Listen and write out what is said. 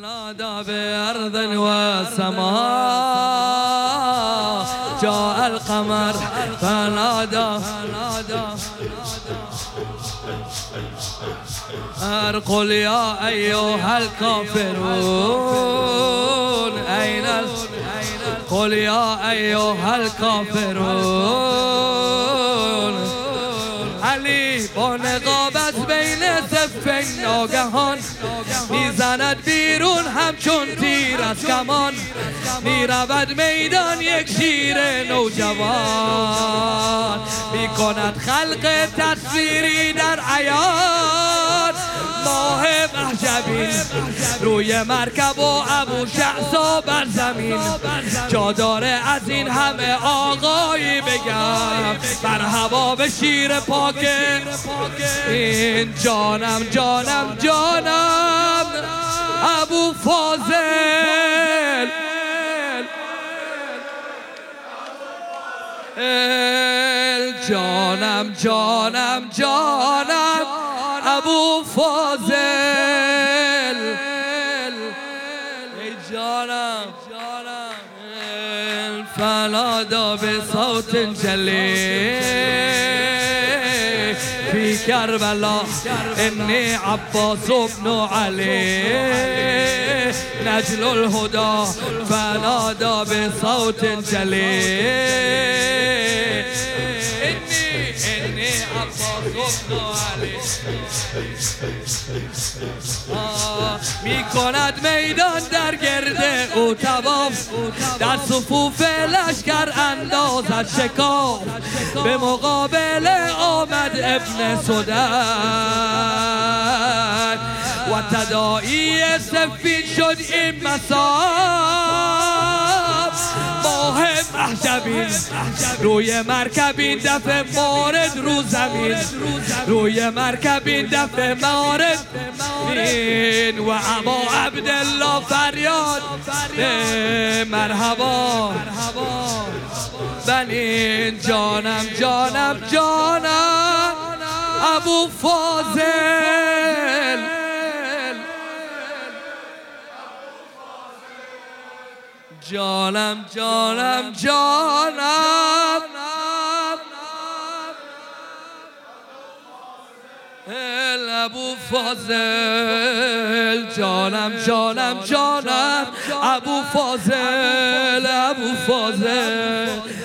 فنادى بأرض وسماء. جاء القمر فنادى قل يا أيها الكافرون أين قل يا أيها الكافرون. با نقابت بین سفین ناگهان می‌زند بیرون همچون تیر از کمان. می‌رود میدان یک شیر نوجوان. می‌کند خلق تصویری در عیان. محجبین روی مرکب و ابو شعصا بر زمین. جا داره از این همه آقایی بگم. بر هوا به شیر پاکه این جانم جانم جانم. ابو فاضل. جانم جانم جانم. ابو فاضل. جانم. فنادا به صوت جلی في كربلاء إني عباس بن علي نجل الهدى فنادى بصوت جلي إني عباس علي می کند میدان در گرد او تواف در صفوف لشکر اندازد شکاف. به مقابل آمد ابن سودن و تدائی سفین شد این محجبین روی مرکبین دفع مارد رو زمین. روی مرکبین دفع مارد و اما عبدالله فریاد مرحبا. بنین جانم جانم جانم. ابو فاضل. جانم جانم جانم. ابو فاضل. جانم جانم جانم. ابو فاضل ابو فاضل.